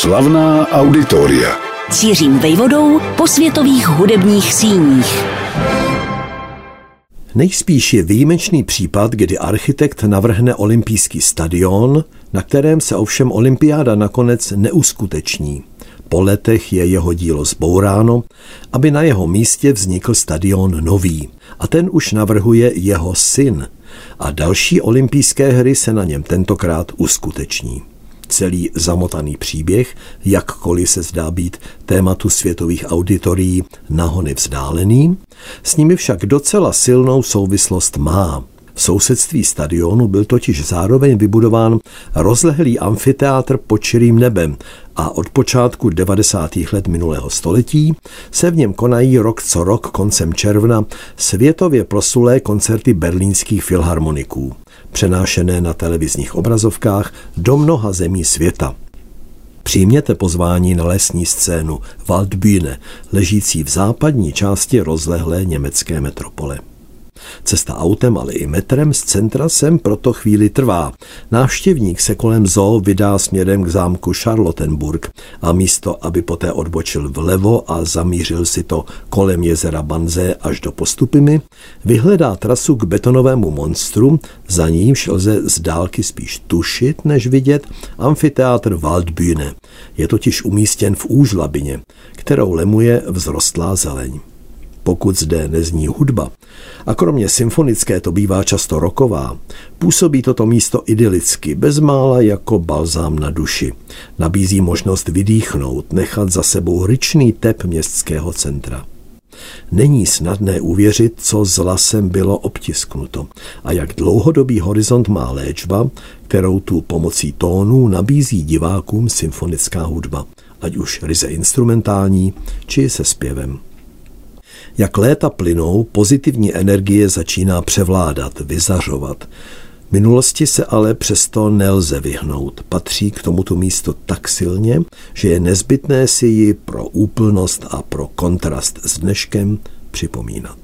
Slavná auditoria. Cířím vejvodou po světových hudebních síních. Nejspíš je výjimečný případ, kdy architekt navrhne olympijský stadion, na kterém se ovšem olympiáda nakonec neuskuteční. Po letech je jeho dílo zbouráno, aby na jeho místě vznikl stadion nový. A ten už navrhuje jeho syn. A další olympijské hry se na něm tentokrát uskuteční. Celý zamotaný příběh, jakkoliv se zdá být tématu světových auditorií nahony vzdálený, s nimi však docela silnou souvislost má. V sousedství stadionu byl totiž zároveň vybudován rozlehlý amfiteátr pod čirým nebem a od počátku 90. let minulého století se v něm konají rok co rok koncem června světově prosulé koncerty berlínských filharmoniků, přenášené na televizních obrazovkách do mnoha zemí světa. Přijměte pozvání na lesní scénu Waldbühne, ležící v západní části rozlehlé německé metropole. Cesta autem, ale i metrem z centra sem proto chvíli trvá. Návštěvník se kolem zoo vydá směrem k zámku Charlottenburg a místo, aby poté odbočil vlevo a zamířil si to kolem jezera Banze až do postupimy, vyhledá trasu k betonovému monstru, za nímž lze z dálky spíš tušit, než vidět, amfiteátr Waldbühne. Je totiž umístěn v úžlabině, kterou lemuje vzrostlá zeleň pokud zde nezní hudba, a kromě symfonické to bývá často roková, působí toto místo idylicky, bezmála jako balzám na duši. Nabízí možnost vydýchnout, nechat za sebou ryčný tep městského centra. Není snadné uvěřit, co z lasem bylo obtisknuto a jak dlouhodobý horizont má léčba, kterou tu pomocí tónů nabízí divákům symfonická hudba, ať už ryze instrumentální, či se zpěvem. Jak léta plynou, pozitivní energie začíná převládat, vyzařovat. Minulosti se ale přesto nelze vyhnout. Patří k tomuto místu tak silně, že je nezbytné si ji pro úplnost a pro kontrast s dneškem připomínat.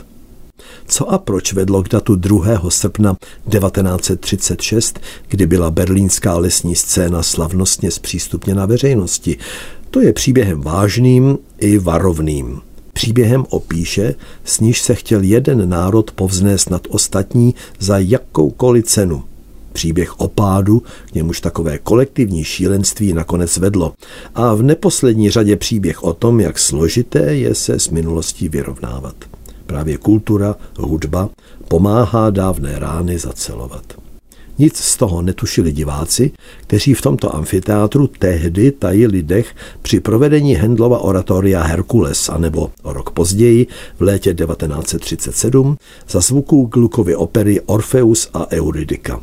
Co a proč vedlo k datu 2. srpna 1936, kdy byla berlínská lesní scéna slavnostně zpřístupněna veřejnosti? To je příběhem vážným i varovným příběhem opíše, s níž se chtěl jeden národ povznést nad ostatní za jakoukoliv cenu. Příběh o pádu, k němuž takové kolektivní šílenství nakonec vedlo. A v neposlední řadě příběh o tom, jak složité je se s minulostí vyrovnávat. Právě kultura, hudba pomáhá dávné rány zacelovat. Nic z toho netušili diváci, kteří v tomto amfiteátru tehdy tajili dech při provedení Hendlova oratoria Herkules, anebo rok později, v létě 1937, za zvuků Glukovy opery Orfeus a Euridika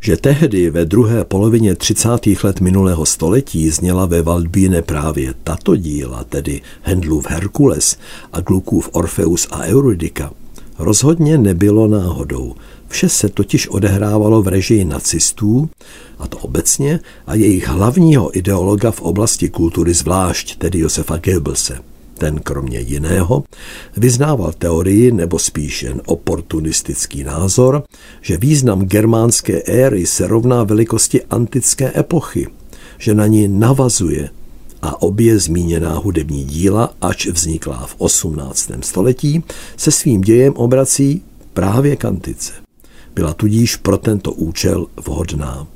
že tehdy ve druhé polovině 30. let minulého století zněla ve Waldbíne právě tato díla, tedy Hendlův Herkules a Glukův Orfeus a Euridika, rozhodně nebylo náhodou. Vše se totiž odehrávalo v režii nacistů, a to obecně, a jejich hlavního ideologa v oblasti kultury zvlášť, tedy Josefa Goebbelse. Ten kromě jiného vyznával teorii, nebo spíš jen oportunistický názor, že význam germánské éry se rovná velikosti antické epochy, že na ní navazuje a obě zmíněná hudební díla, ač vzniklá v 18. století, se svým dějem obrací právě k antice. Byla tudíž pro tento účel vhodná.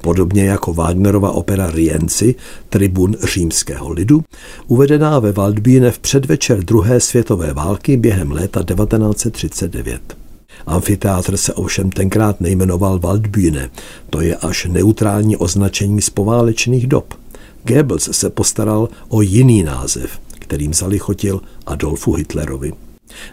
Podobně jako Wagnerova opera Rienci, tribun římského lidu, uvedená ve Waldbíne v předvečer druhé světové války během léta 1939. Amfiteátr se ovšem tenkrát nejmenoval Waldbühne, to je až neutrální označení z poválečných dob. Goebbels se postaral o jiný název, kterým zalichotil Adolfu Hitlerovi.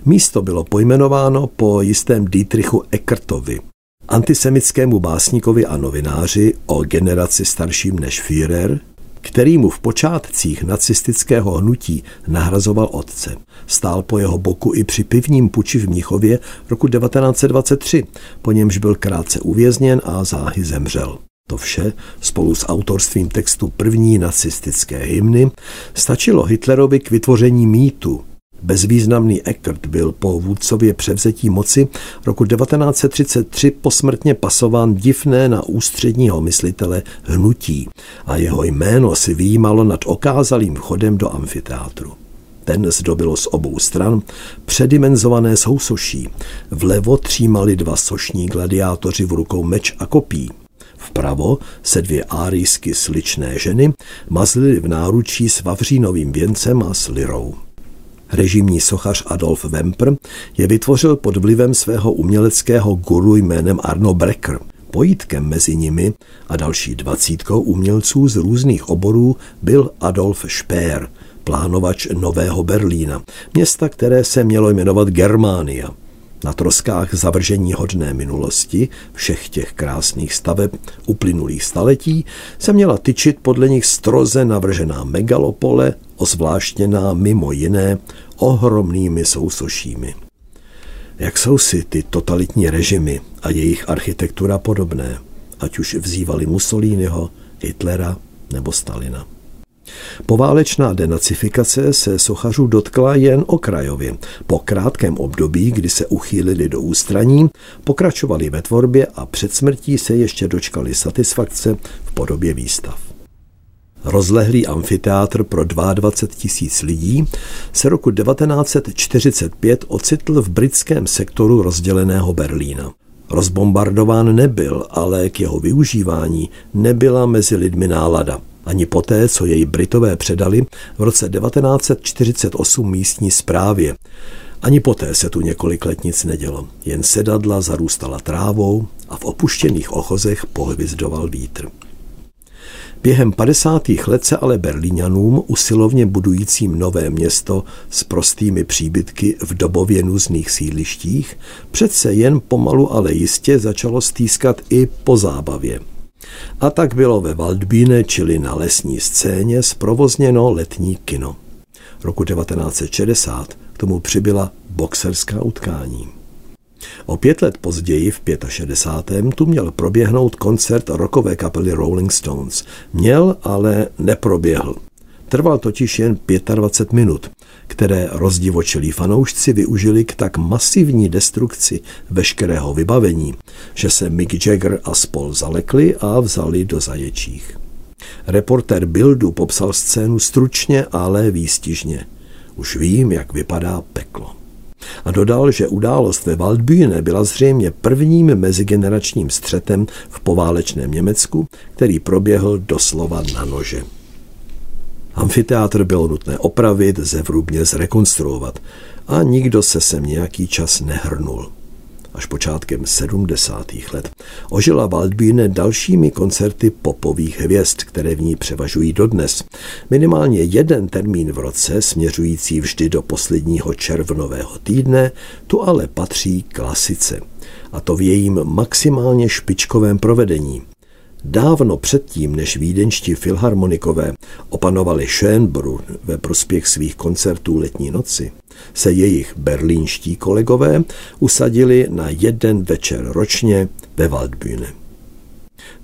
Místo bylo pojmenováno po jistém Dietrichu Eckertovi, antisemitskému básníkovi a novináři o generaci starším než Führer, který mu v počátcích nacistického hnutí nahrazoval otce. Stál po jeho boku i při pivním puči v Mnichově roku 1923, po němž byl krátce uvězněn a záhy zemřel. To vše spolu s autorstvím textu první nacistické hymny stačilo Hitlerovi k vytvoření mýtu, Bezvýznamný Eckert byl po vůdcově převzetí moci roku 1933 posmrtně pasován divné na ústředního myslitele hnutí a jeho jméno si výjímalo nad okázalým vchodem do amfiteátru. Ten zdobilo z obou stran předimenzované sousoší. Vlevo třímali dva sošní gladiátoři v rukou meč a kopí. Vpravo se dvě árijsky sličné ženy mazlily v náručí s vavřínovým věncem a s lirou. Režimní sochař Adolf Wemper je vytvořil pod vlivem svého uměleckého guru jménem Arno Brecker. Pojítkem mezi nimi a další dvacítkou umělců z různých oborů byl Adolf Speer, plánovač Nového Berlína, města, které se mělo jmenovat Germánia. Na troskách zavržení hodné minulosti všech těch krásných staveb uplynulých staletí se měla tyčit podle nich stroze navržená megalopole, ozvláštněná mimo jiné ohromnými sousošími. Jak jsou si ty totalitní režimy a jejich architektura podobné, ať už vzývali Mussoliniho, Hitlera nebo Stalina. Poválečná denacifikace se sochařů dotkla jen okrajově. Po krátkém období, kdy se uchýlili do ústraní, pokračovali ve tvorbě a před smrtí se ještě dočkali satisfakce v podobě výstav. Rozlehlý amfiteátr pro 22 tisíc lidí se roku 1945 ocitl v britském sektoru rozděleného Berlína. Rozbombardován nebyl, ale k jeho využívání nebyla mezi lidmi nálada ani poté, co jej Britové předali v roce 1948 místní správě. Ani poté se tu několik let nic nedělo, jen sedadla zarůstala trávou a v opuštěných ochozech pohvizdoval vítr. Během 50. let se ale Berlíňanům, usilovně budujícím nové město s prostými příbytky v dobově nuzných sídlištích, přece jen pomalu ale jistě začalo stýskat i po zábavě. A tak bylo ve Waldbíne, čili na lesní scéně, zprovozněno letní kino. Roku 1960 k tomu přibyla boxerská utkání. O pět let později, v 65. tu měl proběhnout koncert rokové kapely Rolling Stones. Měl, ale neproběhl. Trval totiž jen 25 minut, které rozdivočilí fanoušci využili k tak masivní destrukci veškerého vybavení, že se Mick Jagger a spol zalekli a vzali do zaječích. Reportér Bildu popsal scénu stručně, ale výstižně. Už vím, jak vypadá peklo. A dodal, že událost ve Waldbühne byla zřejmě prvním mezigeneračním střetem v poválečném Německu, který proběhl doslova na nože. Amfiteátr bylo nutné opravit, zevrubně zrekonstruovat a nikdo se sem nějaký čas nehrnul. Až počátkem 70. let ožila Waldbühne dalšími koncerty popových hvězd, které v ní převažují dodnes. Minimálně jeden termín v roce, směřující vždy do posledního červnového týdne, tu ale patří klasice. A to v jejím maximálně špičkovém provedení. Dávno předtím, než vídeňští filharmonikové opanovali Schönbrunn ve prospěch svých koncertů letní noci, se jejich berlínští kolegové usadili na jeden večer ročně ve Waldbühne.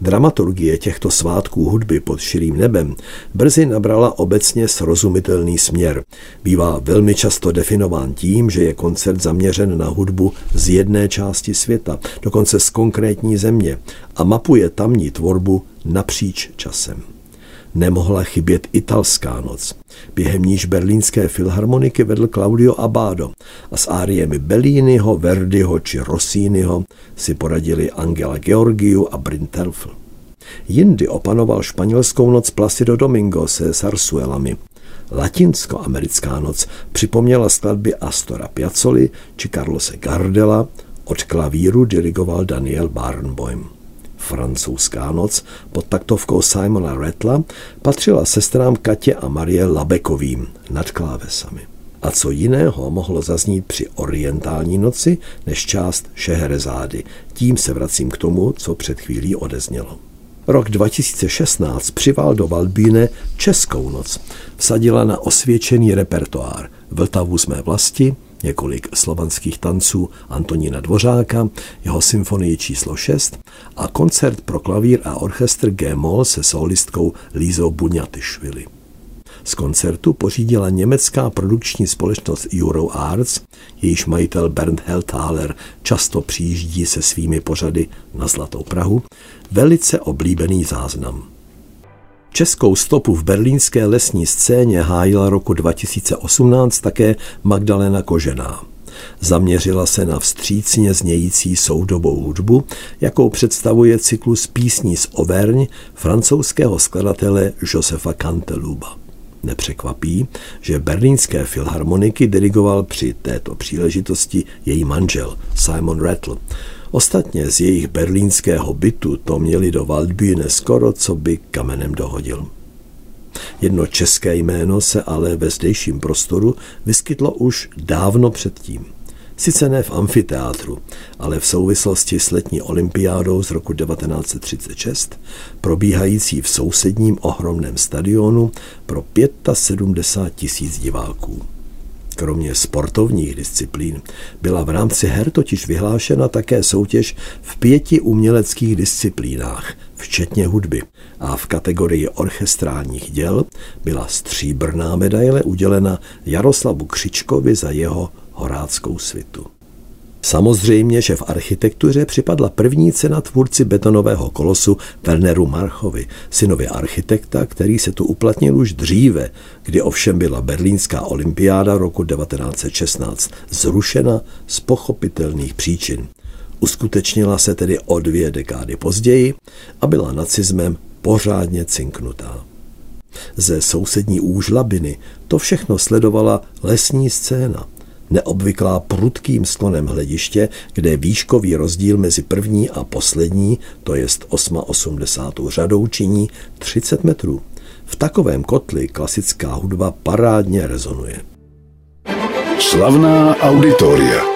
Dramaturgie těchto svátků hudby pod širým nebem brzy nabrala obecně srozumitelný směr. Bývá velmi často definován tím, že je koncert zaměřen na hudbu z jedné části světa, dokonce z konkrétní země a mapuje tamní tvorbu napříč časem nemohla chybět italská noc. Během níž berlínské filharmoniky vedl Claudio Abado a s áriemi Belliniho, Verdiho či Rossiniho si poradili Angela Georgiu a Brintelfl. Jindy opanoval španělskou noc Placido Domingo se sarsuelami. Latinsko-americká noc připomněla skladby Astora Piazzoli či Carlose Gardela, od klavíru dirigoval Daniel Barnboim francouzská noc pod taktovkou Simona Rattla patřila sestrám Katě a Marie Labekovým nad klávesami. A co jiného mohlo zaznít při orientální noci než část Šeherezády. Tím se vracím k tomu, co před chvílí odeznělo. Rok 2016 přival do Valbíne Českou noc. Vsadila na osvědčený repertoár Vltavu z mé vlasti, několik slovanských tanců Antonína Dvořáka, jeho symfonii číslo 6 a koncert pro klavír a orchestr G-moll se solistkou Lízou Buňatyšvili. Z koncertu pořídila německá produkční společnost Euroarts, jejíž majitel Bernd Helthaler často přijíždí se svými pořady na Zlatou Prahu, velice oblíbený záznam. Českou stopu v berlínské lesní scéně hájila roku 2018 také Magdalena Kožená. Zaměřila se na vstřícně znějící soudobou hudbu, jakou představuje cyklus písní z Overň francouzského skladatele Josefa Canteluba. Nepřekvapí, že berlínské filharmoniky dirigoval při této příležitosti její manžel Simon Rattle. Ostatně z jejich berlínského bytu to měli do Waldbühne skoro, co by kamenem dohodil. Jedno české jméno se ale ve zdejším prostoru vyskytlo už dávno předtím. Sice ne v amfiteátru, ale v souvislosti s letní olympiádou z roku 1936, probíhající v sousedním ohromném stadionu pro 75 tisíc diváků. Kromě sportovních disciplín byla v rámci her totiž vyhlášena také soutěž v pěti uměleckých disciplínách, včetně hudby. A v kategorii orchestrálních děl byla stříbrná medaile udělena Jaroslavu Křičkovi za jeho horáckou svitu. Samozřejmě, že v architektuře připadla první cena tvůrci betonového kolosu Werneru Marchovi, synovi architekta, který se tu uplatnil už dříve, kdy ovšem byla berlínská olympiáda roku 1916 zrušena z pochopitelných příčin. Uskutečnila se tedy o dvě dekády později a byla nacismem pořádně cinknutá. Ze sousední úžlabiny to všechno sledovala lesní scéna – neobvyklá prudkým sklonem hlediště, kde je výškový rozdíl mezi první a poslední, to jest 8,80 řadou, činí 30 metrů. V takovém kotli klasická hudba parádně rezonuje. Slavná auditoria.